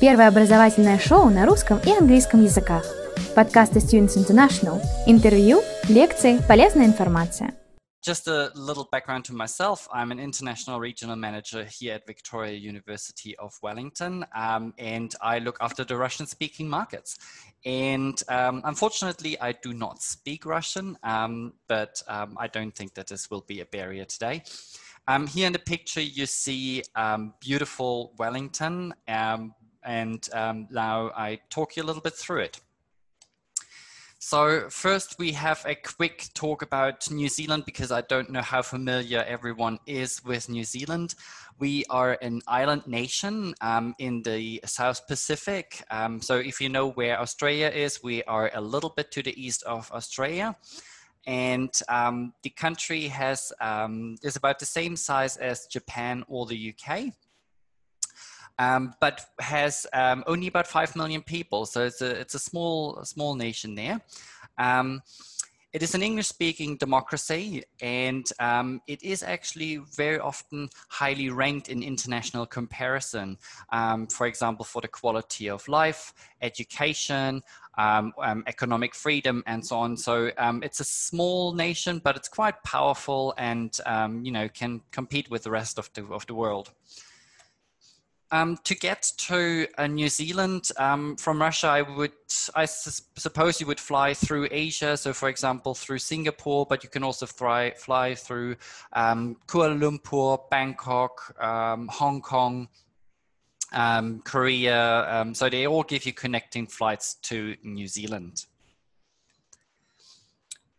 Первое образовательное шоу на русском и английском языках. Подкасты Students International. Интервью, лекции, полезная информация. Just a little background to myself. I'm an international regional manager here at Victoria University of Wellington, um, and I look after the Russian speaking markets. And um, unfortunately, I do not speak Russian, um, but um, I don't think that this will be a barrier today. Um, here in the picture, you see um, beautiful Wellington, um, and um, now I talk you a little bit through it. So first we have a quick talk about New Zealand because I don't know how familiar everyone is with New Zealand. We are an island nation um, in the South Pacific. Um, so if you know where Australia is, we are a little bit to the east of Australia. And um, the country has um, is about the same size as Japan or the UK um, but has um, only about five million people. So it's a it's a small small nation there. Um, it is an English-speaking democracy, and um, it is actually very often highly ranked in international comparison. Um, for example, for the quality of life, education, um, economic freedom, and so on. So it's a small nation, but it's quite powerful, and you know can compete with the rest of the of the world. Um, to get to uh, New Zealand um, from Russia, I would, I suppose you would fly through Asia. So, for example, through Singapore, but you can also fly, fly through um, Kuala Lumpur, Bangkok, um, Hong Kong, um, Korea. Um, so they all give you connecting flights to New Zealand.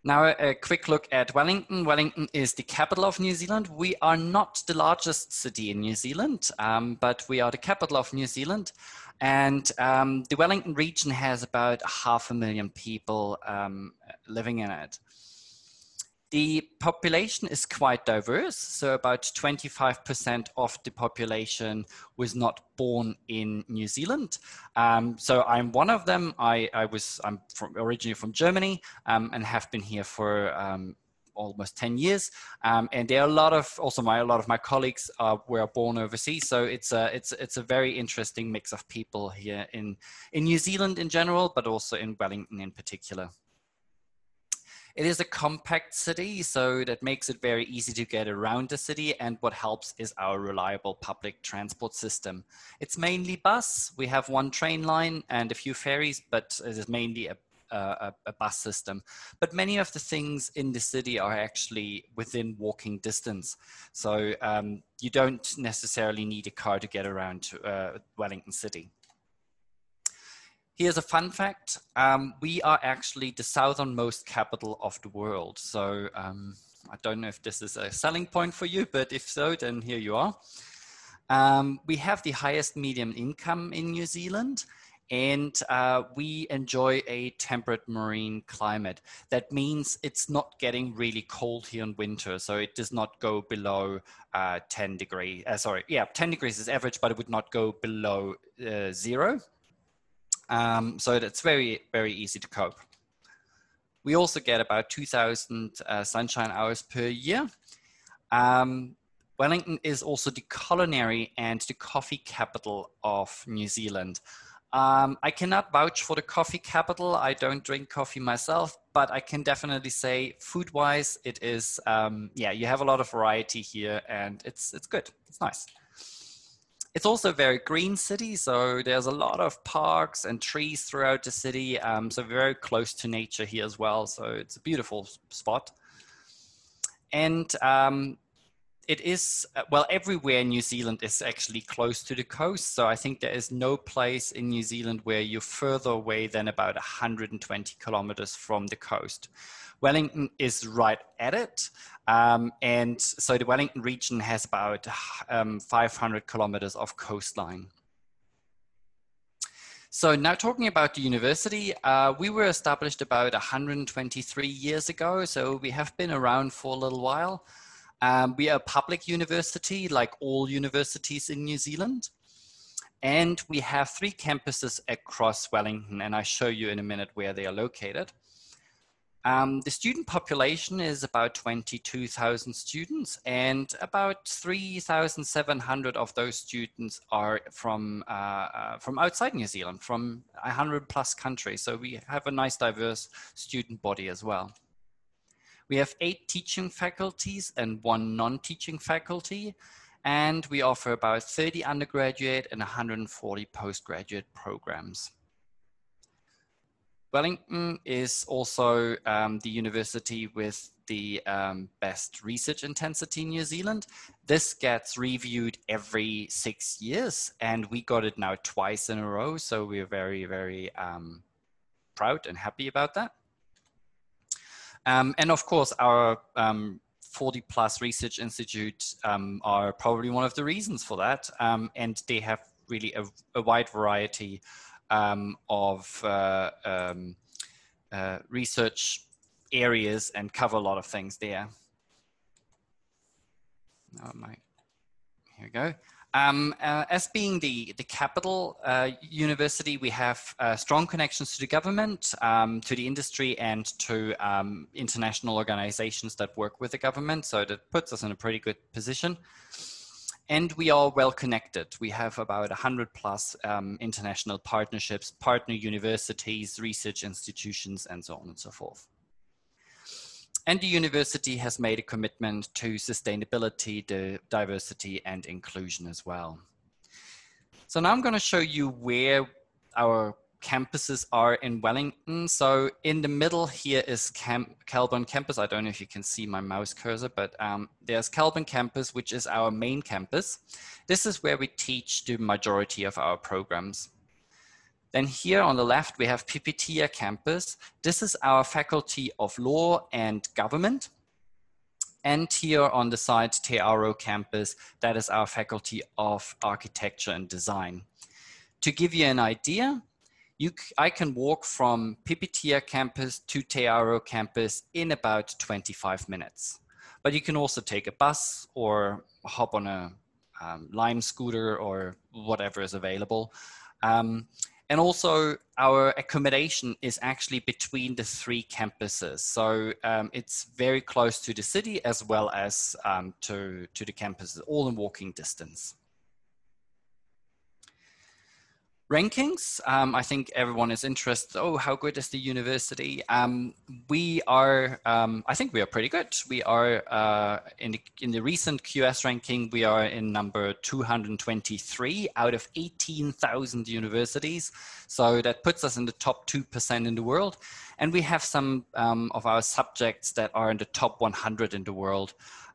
Now, a quick look at Wellington. Wellington is the capital of New Zealand. We are not the largest city in New Zealand, um, but we are the capital of New Zealand. And um, the Wellington region has about half a million people um, living in it. The population is quite diverse. So about 25% of the population was not born in New Zealand. Um, so I'm one of them. I, I was, I'm from, originally from Germany um, and have been here for um, almost 10 years. Um, and there are a lot of, also my, a lot of my colleagues were born overseas. So it's a, it's, it's a very interesting mix of people here in, in New Zealand in general, but also in Wellington in particular. It is a compact city, so that makes it very easy to get around the city. And what helps is our reliable public transport system. It's mainly bus. We have one train line and a few ferries, but it is mainly a a, a, bus system. But many of the things in the city are actually within walking distance. So um, you don't necessarily need a car to get around to uh, Wellington City. Here's a fun fact. Um, we are actually the southernmost capital of the world. So um, I don't know if this is a selling point for you, but if so, then here you are. Um, we have the highest median income in New Zealand and uh, we enjoy a temperate marine climate. That means it's not getting really cold here in winter, so it does not go below uh, 10 degrees. Uh, sorry, yeah, 10 degrees is average, but it would not go below uh, zero. Um, so that's very, very easy to cope. We also get about 2,000 uh, sunshine hours per year. Um, Wellington is also the culinary and the coffee capital of New Zealand. Um, I cannot vouch for the coffee capital. I don't drink coffee myself, but I can definitely say food-wise, it is, um, yeah, you have a lot of variety here and it's, it's good. It's nice. It's also a very green city, so there's a lot of parks and trees throughout the city. Um, so very close to nature here as well. So it's a beautiful spot. And um, it is, uh, well, everywhere in New Zealand is actually close to the coast. So I think there is no place in New Zealand where you're further away than about 120 kilometers from the coast. Wellington is right at it. Um, and so the Wellington region has about um, 500 kilometers of coastline. So now talking about the university, uh, we were established about 123 years ago. So we have been around for a little while. Um, we are a public university like all universities in New Zealand. And we have three campuses across Wellington and I show you in a minute where they are located. Um, the student population is about 22,000 students and about 3,700 of those students are from, uh, uh, from outside New Zealand, from 100 plus countries. So we have a nice diverse student body as well. We have eight teaching faculties and one non-teaching faculty. And we offer about 30 undergraduate and 140 postgraduate programs. Wellington is also um, the university with the um, best research intensity in New Zealand. This gets reviewed every six years, and we got it now twice in a row. So we're very, very um, proud and happy about that. Um, and of course, our um, 40 plus research institute um, are probably one of the reasons for that. and they have really a, a wide variety um, of uh, um, uh, research areas and cover a lot of things there. My, here we go. Um, uh, as being the, the capital uh, university, we have uh, strong connections to the government, um, to the industry, and to um, international organizations that work with the government. So that puts us in a pretty good position and we are well connected. We have about 100 plus um, international partnerships, partner universities, research institutions, and so on and so forth. And the university has made a commitment to sustainability, diversity, and inclusion as well. So now I'm going to show you where our campuses are in Wellington. So in the middle here is Camp Kelburn campus. I don't know if you can see my mouse cursor, but um, there's Kelburn campus, which is our main campus. This is where we teach the majority of our programs. Then here on the left, we have Pipitea campus. This is our faculty of law and government. And here on the side, Te Aro campus, that is our faculty of architecture and design. To give you an idea, you, I can walk from Pipitea campus to Te Aro campus in about 25 minutes. But you can also take a bus or hop on a um, Lime scooter or whatever is available. Um, and also our accommodation is actually between the three campuses. So um, it's very close to the city as well as um, to, to the campuses, all in walking distance. Rankings. Um, I think everyone is interested. Oh, how good is the university? Um, we are, um, I think we are pretty good. We are uh, in, the, in the recent QS ranking, we are in number 223 out of 18,000 universities. So that puts us in the top 2% in the world. And we have some um, of our subjects that are in the top 100 in the world.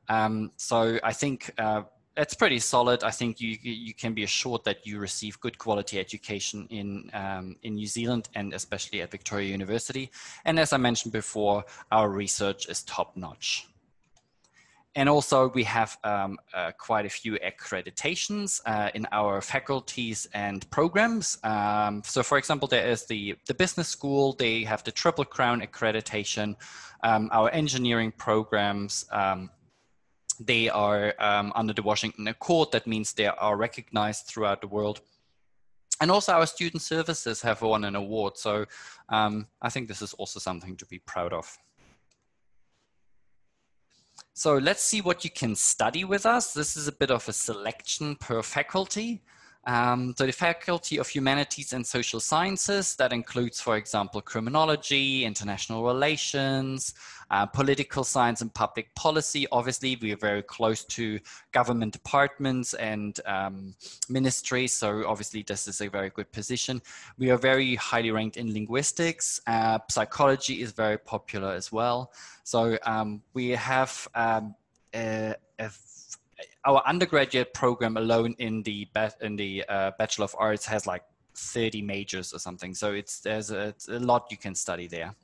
Um, so I think uh, it's pretty solid. I think you you can be assured that you receive good quality education in um, in New Zealand and especially at Victoria University. And as I mentioned before, our research is top notch. And also we have um, uh, quite a few accreditations uh, in our faculties and programs. Um, so for example, there is the, the business school, they have the Triple Crown accreditation. Um, our engineering programs um, they are um, under the Washington Accord. That means they are recognized throughout the world. And also our student services have won an award. So um, I think this is also something to be proud of. So let's see what you can study with us. This is a bit of a selection per faculty. Um, so the Faculty of Humanities and Social Sciences, that includes, for example, criminology, international relations, uh, political science and public policy. Obviously, we are very close to government departments and um, ministries, so obviously this is a very good position. We are very highly ranked in linguistics. Uh, psychology is very popular as well. So um, we have um, a, a our undergraduate program alone in the in the uh, Bachelor of Arts has like 30 majors or something. So it's there's a, it's a lot you can study there.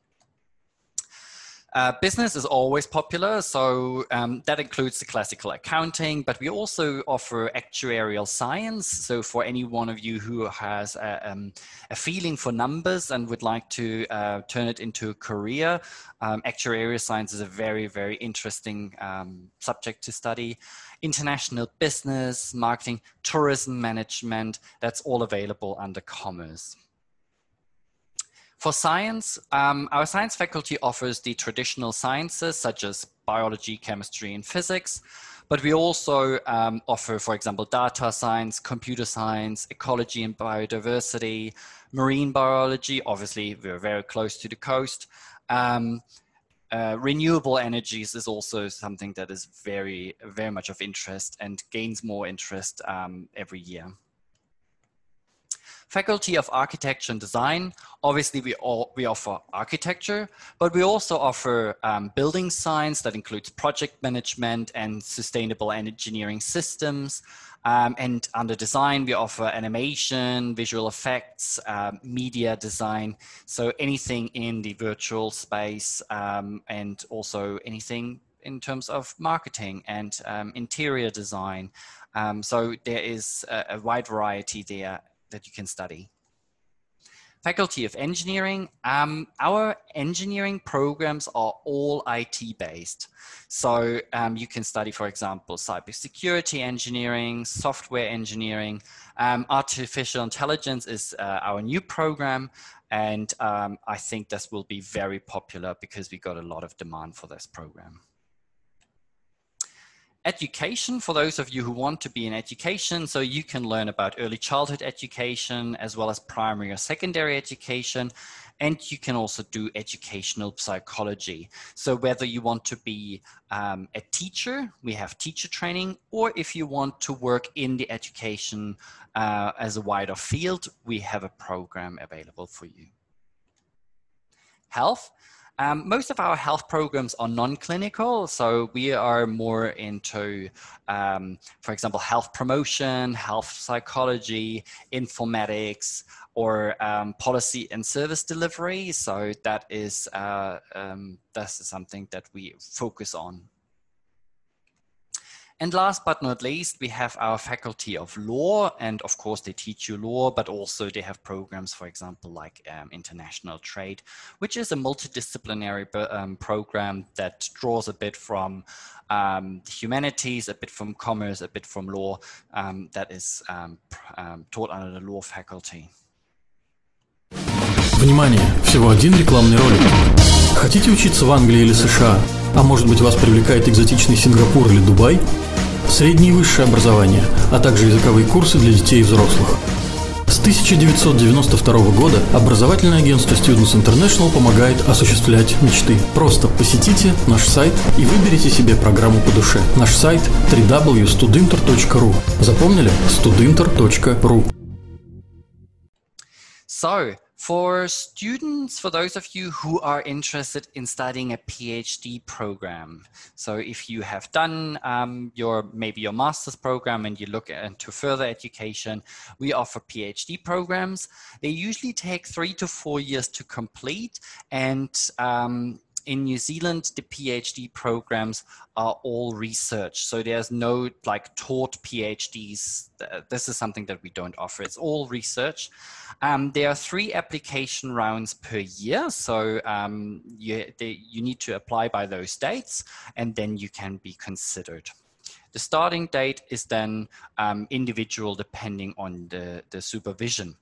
Uh, business is always popular, so um, that includes the classical accounting, but we also offer actuarial science. So for any one of you who has a, um, a feeling for numbers and would like to uh, turn it into a career, um, actuarial science is a very, very interesting um, subject to study. International business, marketing, tourism management, that's all available under commerce. For science, um, our science faculty offers the traditional sciences such as biology, chemistry, and physics, but we also um, offer, for example, data science, computer science, ecology and biodiversity, marine biology. Obviously, we're very close to the coast. Um, uh, renewable energies is also something that is very, very much of interest and gains more interest um, every year. Faculty of Architecture and Design, obviously we, all, we offer architecture, but we also offer um, building science that includes project management and sustainable engineering systems. Um, and under design, we offer animation, visual effects, um, media design. So anything in the virtual space um, and also anything in terms of marketing and um, interior design. Um, so there is a, a wide variety there that you can study. Faculty of Engineering, um, our engineering programs are all IT based. So um, you can study, for example, cybersecurity engineering, software engineering. Um, artificial intelligence is uh, our new program. And um, I think this will be very popular because we got a lot of demand for this program education for those of you who want to be in education. So you can learn about early childhood education as well as primary or secondary education. And you can also do educational psychology. So whether you want to be um, a teacher, we have teacher training, or if you want to work in the education uh, as a wider field, we have a program available for you. Health. Um, most of our health programs are non-clinical, so we are more into, um, for example, health promotion, health psychology, informatics, or um, policy and service delivery. So that is uh, um, something that we focus on. And last but not least, we have our faculty of law. And of course, they teach you law, but also they have programs, for example, like um, international trade, which is a multidisciplinary um, program that draws a bit from um, humanities, a bit from commerce, a bit from law, um, that is um, um, taught under the law faculty. Внимание! Всего один рекламный ролик. Хотите учиться в Англии или США? А может быть вас привлекает экзотичный Сингапур или Дубай? Среднее и высшее образование, а также языковые курсы для детей и взрослых. С 1992 года образовательное агентство Students International помогает осуществлять мечты. Просто посетите наш сайт и выберите себе программу по душе. Наш сайт www.studinter.ru Запомнили? studinter.ru So, For students, for those of you who are interested in studying a PhD program, so if you have done um, your maybe your master's program and you look into further education, we offer PhD programs. They usually take three to four years to complete, and um, in New Zealand, the PhD programs are all research. So there's no like taught PhDs. This is something that we don't offer. It's all research. Um, there are three application rounds per year. So um, you, they, you need to apply by those dates and then you can be considered. The starting date is then um, individual depending on the, the supervision.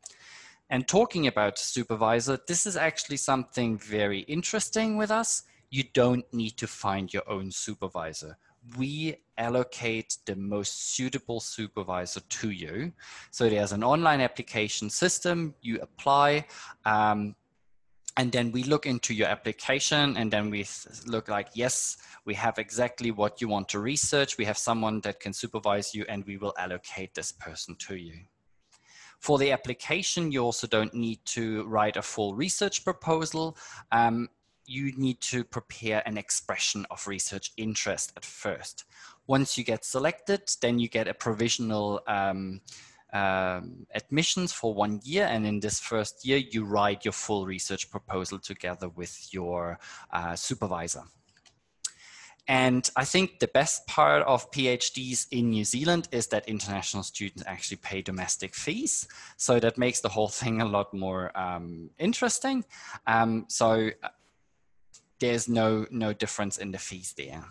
And talking about supervisor, this is actually something very interesting with us. You don't need to find your own supervisor. We allocate the most suitable supervisor to you. So there's an online application system, you apply, um, and then we look into your application and then we look like, yes, we have exactly what you want to research. We have someone that can supervise you and we will allocate this person to you. For the application, you also don't need to write a full research proposal. Um, you need to prepare an expression of research interest at first. Once you get selected, then you get a provisional um, um, admissions for one year. And in this first year, you write your full research proposal together with your uh, supervisor. And I think the best part of PhDs in New Zealand is that international students actually pay domestic fees. So that makes the whole thing a lot more um, interesting. Um, so uh, there's no, no difference in the fees there.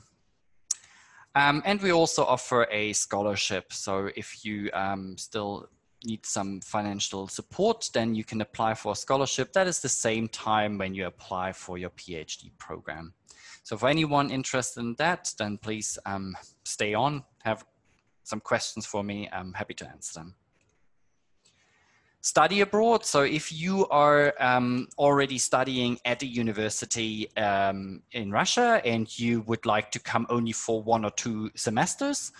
Um, and we also offer a scholarship. So if you um, still need some financial support, then you can apply for a scholarship. That is the same time when you apply for your PhD program. So for anyone interested in that, then please um, stay on, have some questions for me. I'm happy to answer them. Study abroad. So if you are um, already studying at a university um, in Russia and you would like to come only for one or two semesters,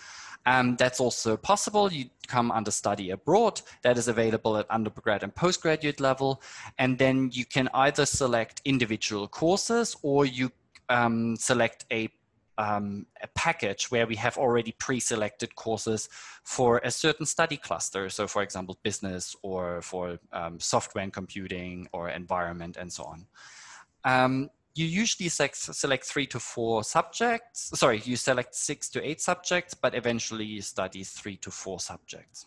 um, that's also possible. You come under study abroad. That is available at undergrad and postgraduate level. And then you can either select individual courses or you um, select a, um, a package where we have already pre-selected courses for a certain study cluster. So for example, business or for um, software and computing or environment and so on. Um, you usually select three to four subjects. Sorry, you select six to eight subjects, but eventually you study three to four subjects.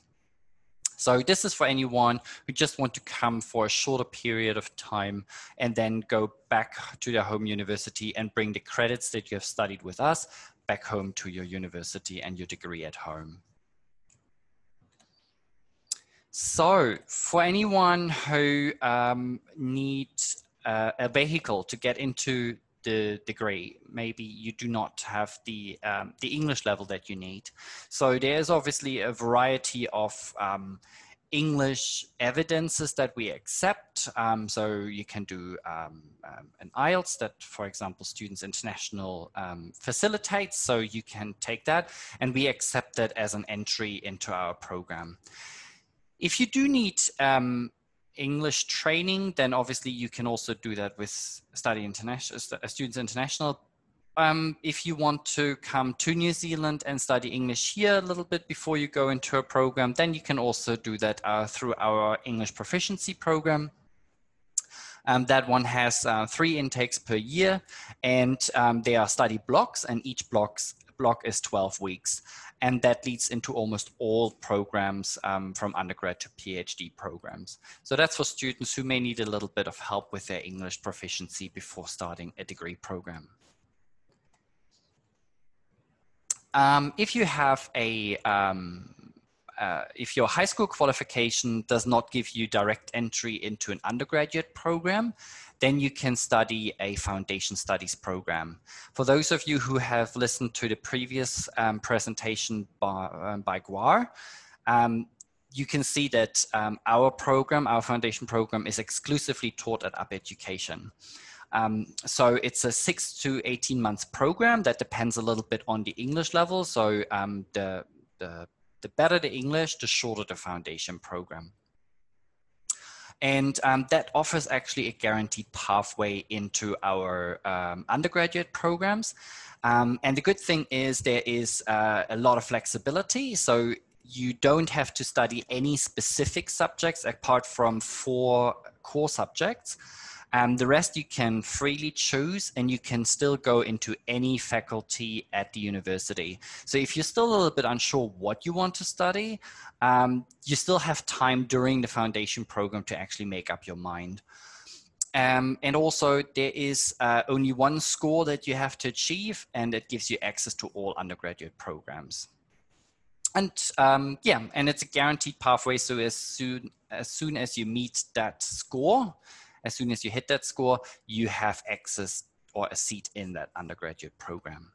So this is for anyone who just want to come for a shorter period of time and then go back to their home university and bring the credits that you have studied with us back home to your university and your degree at home. So for anyone who um, needs uh, a vehicle to get into the degree. Maybe you do not have the um, the English level that you need. So there's obviously a variety of um, English evidences that we accept. Um, so you can do um, um, an IELTS that, for example, Students International um, facilitates. So you can take that and we accept that as an entry into our program. If you do need English training, then obviously you can also do that with Study International, uh, Students International. Um, if you want to come to New Zealand and study English here a little bit before you go into a program, then you can also do that uh, through our English proficiency program. Um, that one has uh, three intakes per year and um, they are study blocks and each blocks block is 12 weeks. And that leads into almost all programs um, from undergrad to PhD programs. So that's for students who may need a little bit of help with their English proficiency before starting a degree program. Um, if you have a um, uh, if your high school qualification does not give you direct entry into an undergraduate program, then you can study a foundation studies program. For those of you who have listened to the previous um, presentation by, um, by um, you can see that um, our program, our foundation program is exclusively taught at UP Education. Um, so it's a six to 18 months program that depends a little bit on the English level. So um, the, the, the better the English, the shorter the foundation program. And um, that offers actually a guaranteed pathway into our um, undergraduate programs. Um, and the good thing is there is uh, a lot of flexibility. So you don't have to study any specific subjects apart from four core subjects. Um, the rest you can freely choose and you can still go into any faculty at the university. So if you're still a little bit unsure what you want to study, um, you still have time during the foundation program to actually make up your mind. Um, and also there is uh, only one score that you have to achieve and it gives you access to all undergraduate programs. And um, yeah, and it's a guaranteed pathway. So as soon as soon as you meet that score, as soon as you hit that score, you have access or a seat in that undergraduate program.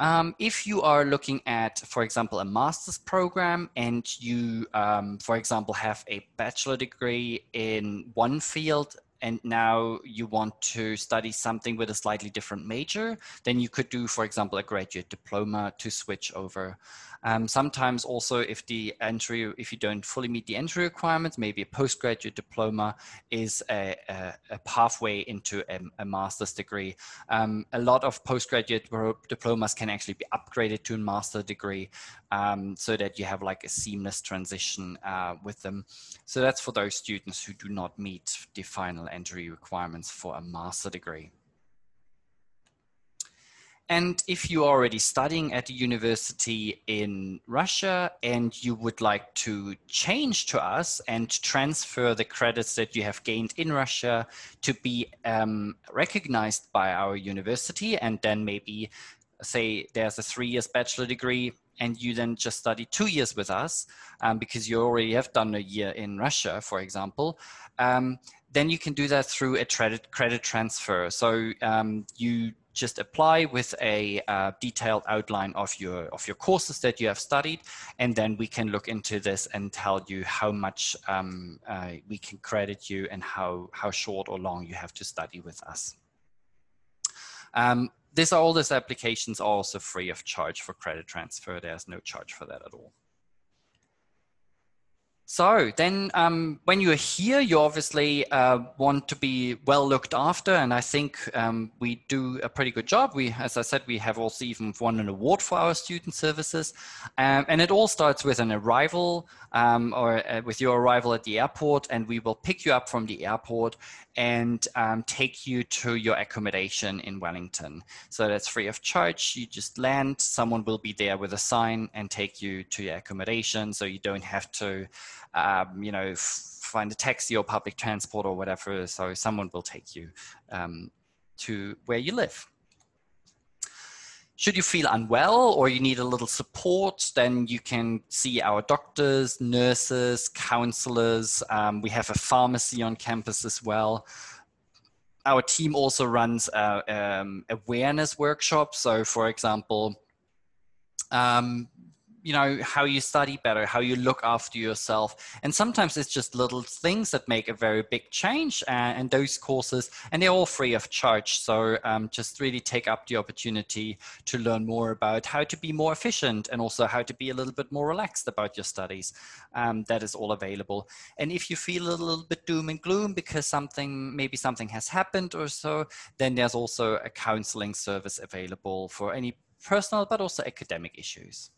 Um, if you are looking at, for example, a master's program and you, um, for example, have a bachelor degree in one field and now you want to study something with a slightly different major, then you could do, for example, a graduate diploma to switch over. Um, sometimes also if the entry, if you don't fully meet the entry requirements, maybe a postgraduate diploma is a, a, a pathway into a, a master's degree. Um, a lot of postgraduate diplomas can actually be upgraded to a master degree um, so that you have like a seamless transition uh, with them. So that's for those students who do not meet the final entry requirements for a master degree. And if you're already studying at a university in Russia and you would like to change to us and transfer the credits that you have gained in Russia to be um, recognized by our university, and then maybe say there's a three years bachelor degree and you then just study two years with us um, because you already have done a year in Russia, for example, um, then you can do that through a credit credit transfer. So um, you just apply with a uh, detailed outline of your of your courses that you have studied, and then we can look into this and tell you how much um, uh, we can credit you and how how short or long you have to study with us. Um, these are all these applications are also free of charge for credit transfer. There's no charge for that at all. So then um, when you're here, you obviously uh, want to be well looked after. And I think um, we do a pretty good job. We, as I said, we have also even won an award for our student services. Um, and it all starts with an arrival um, or uh, with your arrival at the airport. And we will pick you up from the airport and um, take you to your accommodation in Wellington. So that's free of charge. You just land, someone will be there with a sign and take you to your accommodation. So you don't have to um, you know, find a taxi or public transport or whatever. So someone will take you um, to where you live. Should you feel unwell or you need a little support, then you can see our doctors, nurses, counselors. Um, we have a pharmacy on campus as well. Our team also runs uh, um, awareness workshops. So, for example, um, you know how you study better how you look after yourself. And sometimes it's just little things that make a very big change uh, and those courses and they're all free of charge. So um, just really take up the opportunity to learn more about how to be more efficient and also how to be a little bit more relaxed about your studies um, that is all available. And if you feel a little bit doom and gloom because something maybe something has happened or so then there's also a counseling service available for any personal but also academic issues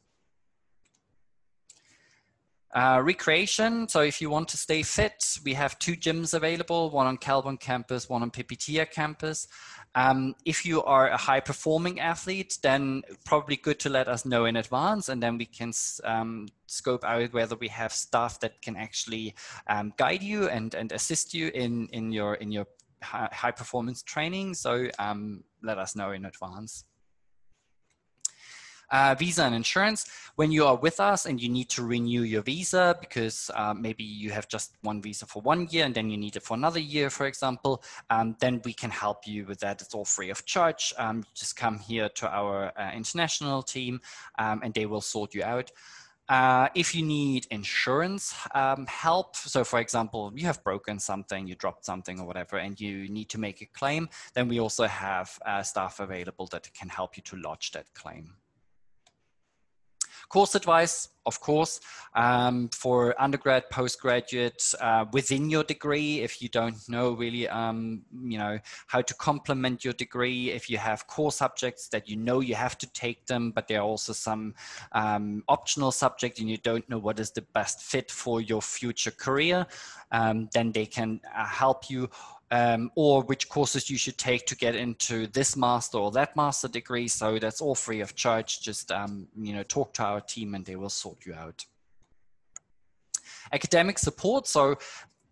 uh, recreation, so if you want to stay fit, we have two gyms available, one on Kelburn campus, one on Pipitea campus. Um, if you are a high performing athlete, then probably good to let us know in advance and then we can um, scope out whether we have staff that can actually um, guide you and, and assist you in, in your, in your high performance training. So um, let us know in advance uh, visa and insurance. When you are with us and you need to renew your visa because uh, maybe you have just one visa for one year and then you need it for another year, for example, um, then we can help you with that. It's all free of charge. Um, just come here to our uh, international team um, and they will sort you out. Uh, if you need insurance um, help, so for example, you have broken something, you dropped something or whatever, and you need to make a claim, then we also have uh, staff available that can help you to lodge that claim. Course advice, of course, um, for undergrad, postgraduate, uh, within your degree, if you don't know really, um, you know, how to complement your degree, if you have core subjects that you know you have to take them, but there are also some um, optional subjects and you don't know what is the best fit for your future career, um, then they can uh, help you um, or which courses you should take to get into this master or that master degree. So that's all free of charge. Just um, you know, talk to our team and they will sort you out academic support. So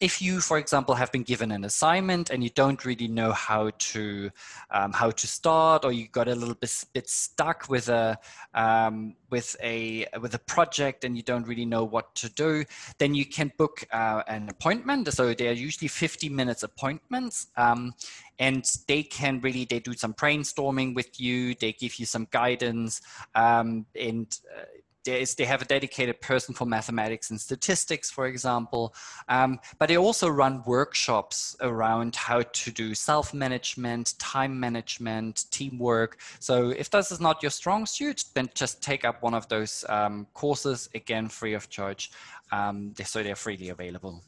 if you, for example, have been given an assignment and you don't really know how to um, how to start, or you got a little bit, bit stuck with a um, with a with a project and you don't really know what to do, then you can book uh, an appointment. So they are usually 50 minutes appointments, um, and they can really they do some brainstorming with you. They give you some guidance, um, and uh, there is, they have a dedicated person for mathematics and statistics, for example. Um, but they also run workshops around how to do self-management, time management, teamwork. So if this is not your strong suit, then just take up one of those um, courses, again, free of charge. Um, so they're freely available.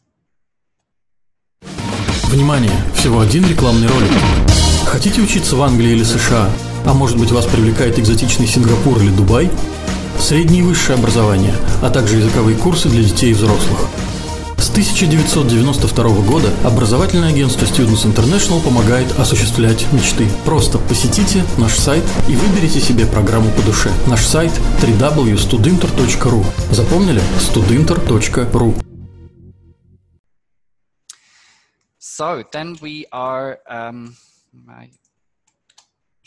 Внимание! Всего один рекламный ролик. Хотите учиться в Англии или США? А может быть вас привлекает экзотичный Сингапур или Дубай? Среднее и высшее образование, а также языковые курсы для детей и взрослых. С 1992 года образовательное агентство Students International помогает осуществлять мечты. Просто посетите наш сайт и выберите себе программу по душе. Наш сайт www.studinter.ru Запомнили? studinter.ru So then we are um, my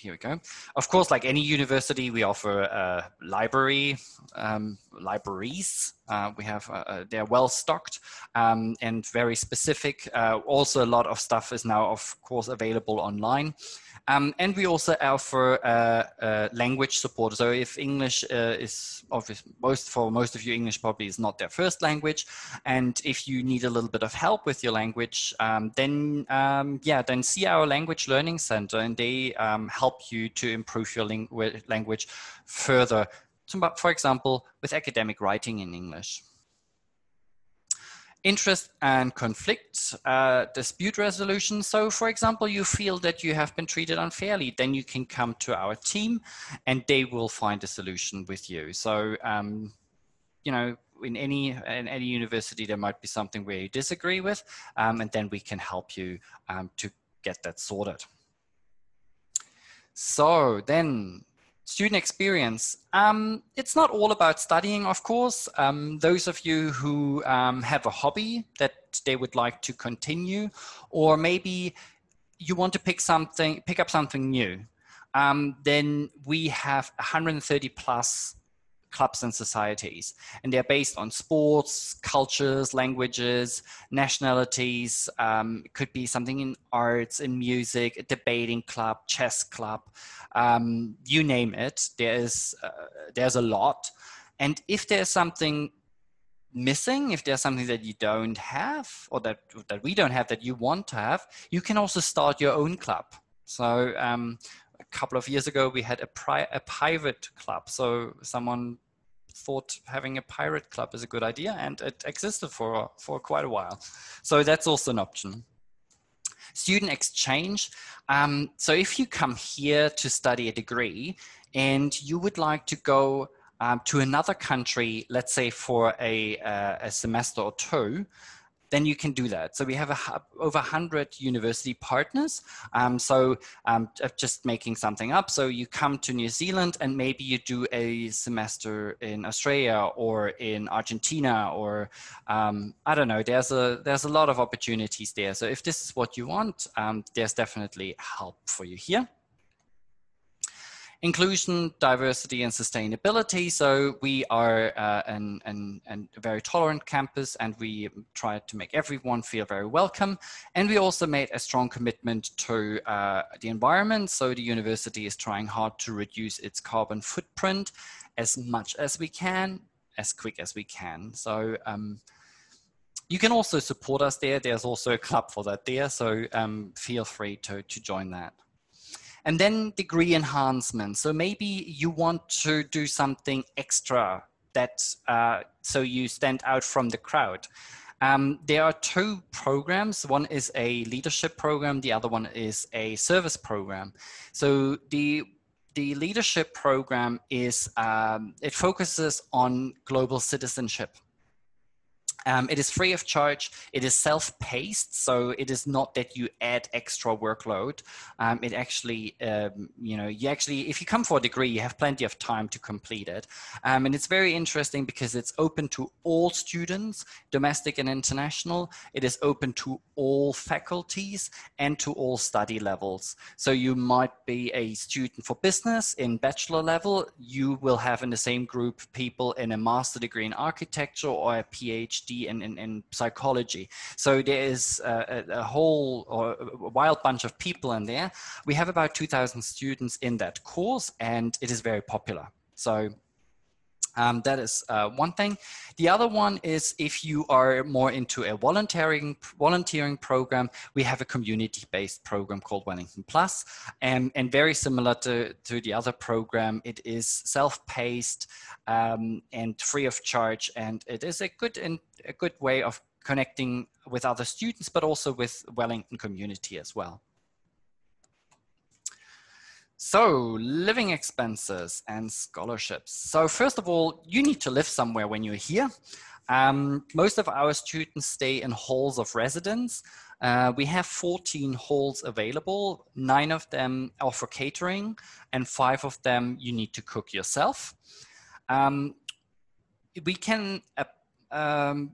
here we go. Of course, like any university, we offer a library, um, libraries. Uh, we have, uh, uh, they're well stocked um, and very specific. Uh, also, a lot of stuff is now, of course, available online. Um, and we also offer uh, uh, language support. So if English is obvious, most for most of you, English probably is not their first language, and if you need a little bit of help with your language, um, then um, yeah, then see our language learning center, and they um, help you to improve your language further. For example, with academic writing in English interest and conflicts, uh, dispute resolution. So for example, you feel that you have been treated unfairly, then you can come to our team and they will find a solution with you. So, um, you know, in any in any university, there might be something where you disagree with, um, and then we can help you um, to get that sorted. So then student experience. Um, it's not all about studying, of course. Um, those of you who um, have a hobby that they would like to continue, or maybe you want to pick something, pick up something new, um, then we have 130 plus clubs and societies. And they're based on sports, cultures, languages, nationalities. Um, it could be something in arts, in music, a debating club, chess club, um, you name it. There's, uh, there's a lot. And if there's something missing, if there's something that you don't have or that, that we don't have that you want to have, you can also start your own club. So um, a couple of years ago, we had a, pri- a pirate club. So someone thought having a pirate club is a good idea and it existed for, for quite a while. So that's also an option. Student exchange. Um, so if you come here to study a degree and you would like to go um, to another country, let's say for a, uh, a semester or two, then you can do that. So we have a, over 100 university partners. Um, so um, just making something up. So you come to New Zealand and maybe you do a semester in Australia or in Argentina or um, I don't know. There's a there's a lot of opportunities there. So if this is what you want, um, there's definitely help for you here inclusion, diversity, and sustainability. So we are uh, an, an, an, a very tolerant campus and we try to make everyone feel very welcome. And we also made a strong commitment to uh, the environment. So the university is trying hard to reduce its carbon footprint as much as we can, as quick as we can. So um, you can also support us there. There's also a club for that there. So um, feel free to, to join that. And then degree enhancement. So maybe you want to do something extra that uh, so you stand out from the crowd. Um, there are two programs. One is a leadership program. The other one is a service program. So the the leadership program is um, it focuses on global citizenship. Um, it is free of charge. It is self-paced, so it is not that you add extra workload. Um, it actually, um, you know, you actually, if you come for a degree, you have plenty of time to complete it. Um, and it's very interesting because it's open to all students, domestic and international. It is open to all faculties and to all study levels. So you might be a student for business in bachelor level. You will have in the same group people in a master degree in architecture or a PhD PhD in, psychology. So there is a, a, whole or a wild bunch of people in there. We have about 2,000 students in that course and it is very popular. So um, that is uh, one thing. The other one is if you are more into a volunteering volunteering program, we have a community-based program called Wellington Plus, and, and very similar to, to the other program, it is self-paced um, and free of charge, and it is a good and a good way of connecting with other students, but also with Wellington community as well. So, living expenses and scholarships. So, first of all, you need to live somewhere when you're here. Um, most of our students stay in halls of residence. Uh, we have 14 halls available. Nine of them offer catering, and five of them you need to cook yourself. Um, we can uh, um,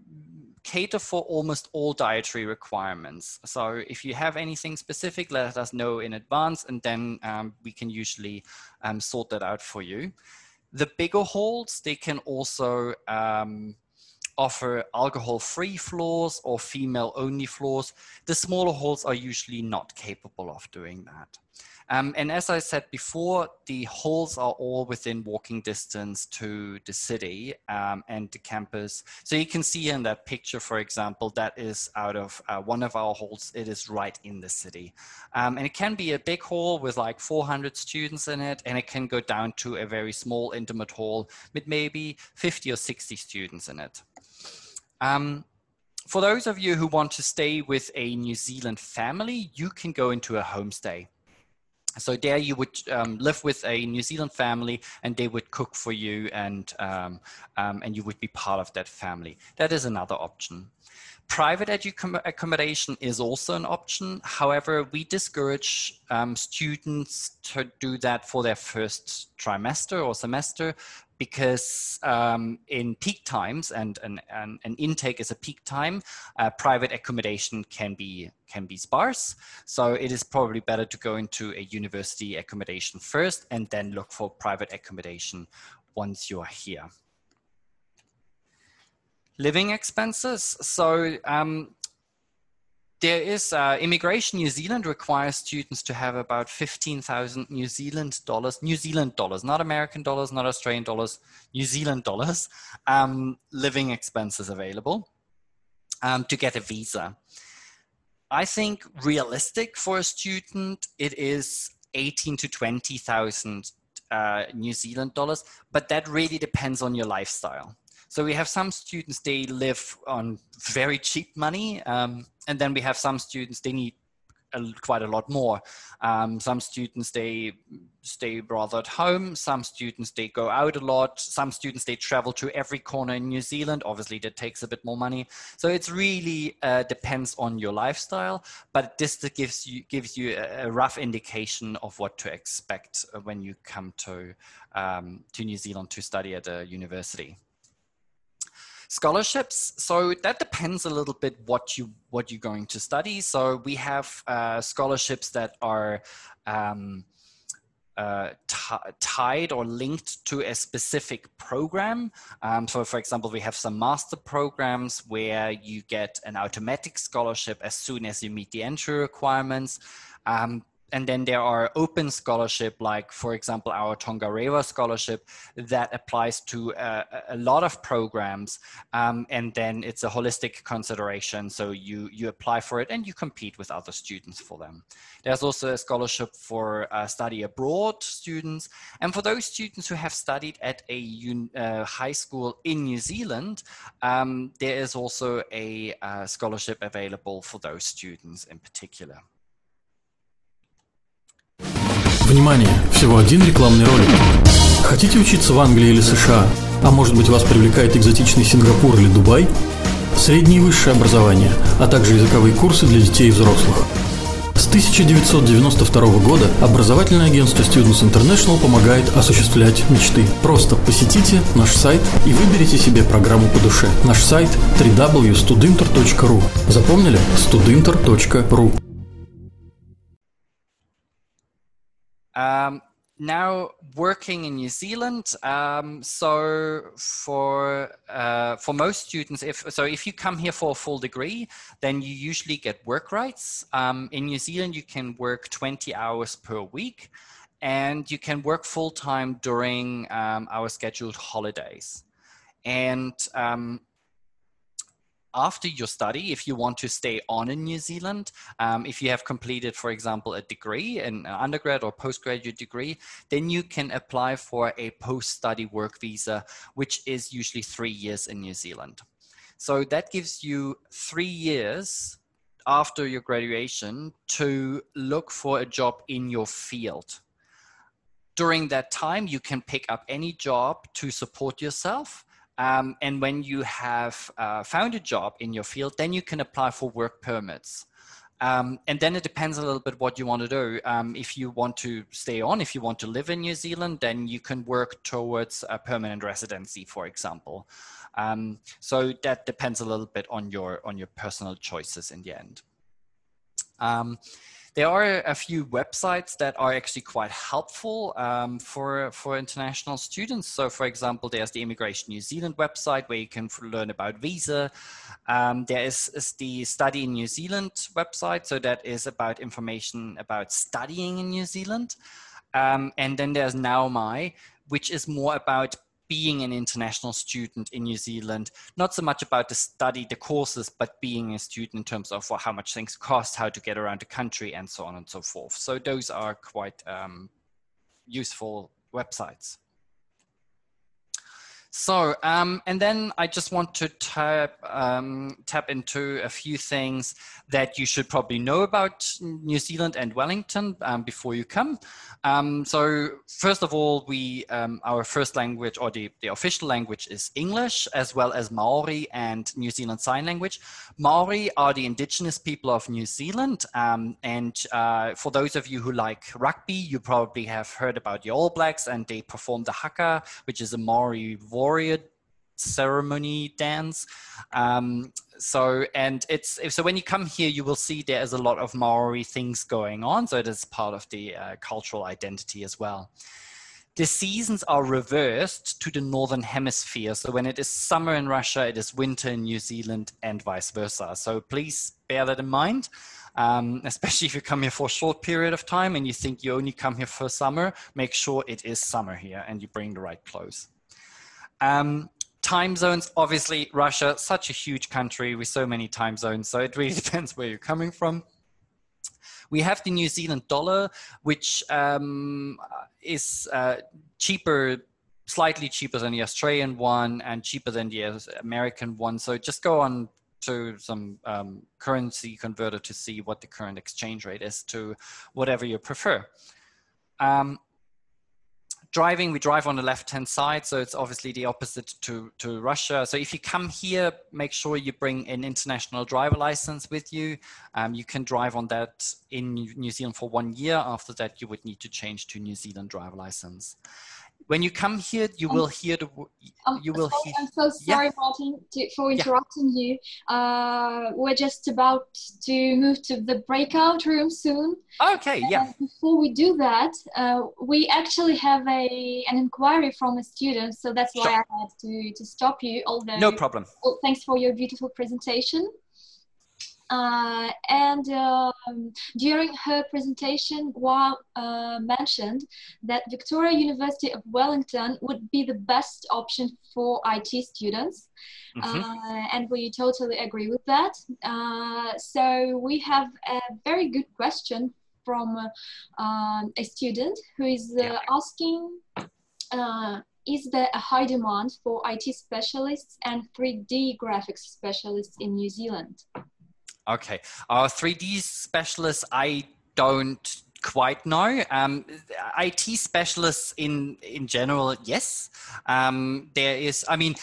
cater for almost all dietary requirements. So if you have anything specific, let us know in advance and then um, we can usually um, sort that out for you. The bigger halls, they can also um, offer alcohol-free floors or female-only floors. The smaller halls are usually not capable of doing that. Um, and as I said before, the halls are all within walking distance to the city um, and the campus. So you can see in that picture, for example, that is out of uh, one of our halls. It is right in the city. Um, and it can be a big hall with like 400 students in it, and it can go down to a very small intimate hall with maybe 50 or 60 students in it. Um, for those of you who want to stay with a New Zealand family, you can go into a homestay. So there you would um, live with a New Zealand family and they would cook for you and, um, um, and you would be part of that family. That is another option. Private accommodation is also an option. However, we discourage um, students to do that for their first trimester or semester because um, in peak times and an, intake is a peak time, uh, private accommodation can be can be sparse. So it is probably better to go into a university accommodation first and then look for private accommodation once you are here. Living expenses. So um, there is uh, immigration New Zealand requires students to have about 15,000 New Zealand dollars, New Zealand dollars, not American dollars, not Australian dollars, New Zealand dollars, um, living expenses available um, to get a visa. I think realistic for a student, it is 18 to 20,000 uh, New Zealand dollars, but that really depends on your lifestyle. So we have some students, they live on very cheap money. Um, and then we have some students, they need a, quite a lot more. Um, some students, they stay rather at home. Some students, they go out a lot. Some students, they travel to every corner in New Zealand. Obviously, that takes a bit more money. So it's really uh, depends on your lifestyle, but this gives you, gives you a, a rough indication of what to expect when you come to, um, to New Zealand to study at a university scholarships so that depends a little bit what you what you're going to study so we have uh, scholarships that are um, uh, tied or linked to a specific program. Um, so, for example, we have some master programs where you get an automatic scholarship as soon as you meet the entry requirements. Um, and then there are open scholarship, like for example, our Tongarewa scholarship that applies to a, a lot of programs. Um, and then it's a holistic consideration. So you, you apply for it and you compete with other students for them. There's also a scholarship for uh, study abroad students. And for those students who have studied at a uh, high school in New Zealand, um, there is also a uh, scholarship available for those students in particular. Внимание! Всего один рекламный ролик. Хотите учиться в Англии или США? А может быть вас привлекает экзотичный Сингапур или Дубай? Среднее и высшее образование, а также языковые курсы для детей и взрослых. С 1992 года образовательное агентство Students International помогает осуществлять мечты. Просто посетите наш сайт и выберите себе программу по душе. Наш сайт www.studinter.ru Запомнили? studinter.ru Um, now working in New Zealand, um, so for uh, for most students, if so, if you come here for a full degree, then you usually get work rights. Um, in New Zealand, you can work 20 hours per week, and you can work full time during um, our scheduled holidays. And um, after your study, if you want to stay on in New Zealand, um, if you have completed, for example, a degree, an undergrad or postgraduate degree, then you can apply for a post-study work visa, which is usually three years in New Zealand. So that gives you three years after your graduation to look for a job in your field. During that time, you can pick up any job to support yourself um, and when you have uh, found a job in your field, then you can apply for work permits. Um, and then it depends a little bit what you want to do. Um, if you want to stay on, if you want to live in New Zealand, then you can work towards a permanent residency, for example. Um, so that depends a little bit on your on your personal choices in the end. There are a few websites that are actually quite helpful um, for, for international students. So for example, there's the Immigration New Zealand website where you can learn about visa. Um, there is, is, the Study in New Zealand website. So that is about information about studying in New Zealand. Um, and then there's Naumai, which is more about being an international student in New Zealand, not so much about the study, the courses, but being a student in terms of well, how much things cost, how to get around the country, and so on and so forth. So those are quite um, useful websites. So, um, and then I just want to tap, um, tap into a few things that you should probably know about New Zealand and Wellington um, before you come. Um, so, first of all, we um, our first language or the, the official language is English, as well as Maori and New Zealand Sign Language. Maori are the indigenous people of New Zealand, um, and uh, for those of you who like rugby, you probably have heard about the All Blacks, and they perform the haka, which is a Maori warrior ceremony dance. Um, so, and it's so when you come here, you will see there is a lot of Maori things going on. So it is part of the uh, cultural identity as well. The seasons are reversed to the northern hemisphere. So when it is summer in Russia, it is winter in New Zealand, and vice versa. So please bear that in mind. Um, especially if you come here for a short period of time and you think you only come here for summer, make sure it is summer here and you bring the right clothes. Um, time zones, obviously, Russia, such a huge country with so many time zones. So it really depends where you're coming from. We have the New Zealand dollar, which um, is uh, cheaper, slightly cheaper than the Australian one and cheaper than the American one. So just go on to some um, currency converter to see what the current exchange rate is to whatever you prefer. Um, driving, we drive on the left-hand side, so it's obviously the opposite to, to Russia. So if you come here, make sure you bring an international driver license with you. Um, you can drive on that in New Zealand for one year. After that, you would need to change to New Zealand driver license when you come here, you um, will hear the. You will. Sorry, hear, I'm so sorry, yeah. Martin, to, for interrupting yeah. you. Uh, we're just about to move to the breakout room soon. Okay, yeah. before we do that, uh, we actually have a an inquiry from a student, so that's why sure. I had to to stop you. Although no problem. Well, thanks for your beautiful presentation. Uh, and um, during her presentation, Wa uh, mentioned that Victoria University of Wellington would be the best option for IT students. Mm-hmm. Uh, and we totally agree with that. Uh, so we have a very good question from um, a student who is uh, yeah. asking is there a high demand for IT specialists and 3D graphics specialists in New Zealand? Okay. Our 3D specialists, I don't quite know. Um, IT specialists in in general, yes. Um, there is. I mean,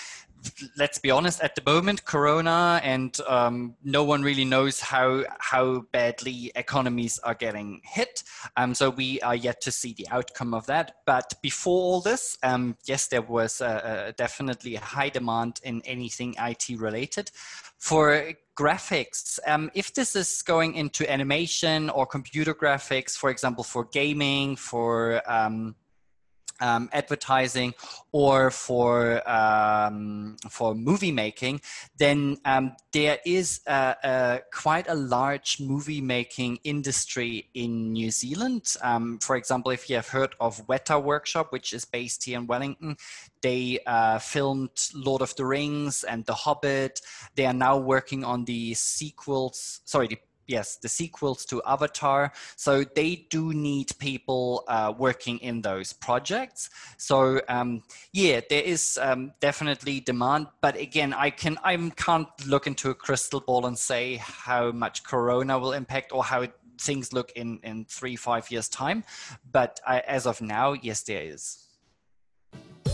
let's be honest. At the moment, Corona and um, no one really knows how how badly economies are getting hit. Um, so we are yet to see the outcome of that. But before all this, um, yes, there was definitely a high demand in anything IT related. For graphics, um, if this is going into animation or computer graphics, for example, for gaming, for um, um, advertising or for um, for movie making, then um, there is a, a quite a large movie making industry in New Zealand. Um, for example, if you have heard of Weta Workshop, which is based here in Wellington, they uh, filmed Lord of the Rings and The Hobbit. They are now working on the sequels. Sorry, the yes, the sequels to Avatar. So they do need people uh, working in those projects. So um, yeah, there is um, definitely demand. But again, I can I can't look into a crystal ball and say how much Corona will impact or how things look in in three five years time. But I, as of now, yes, there is.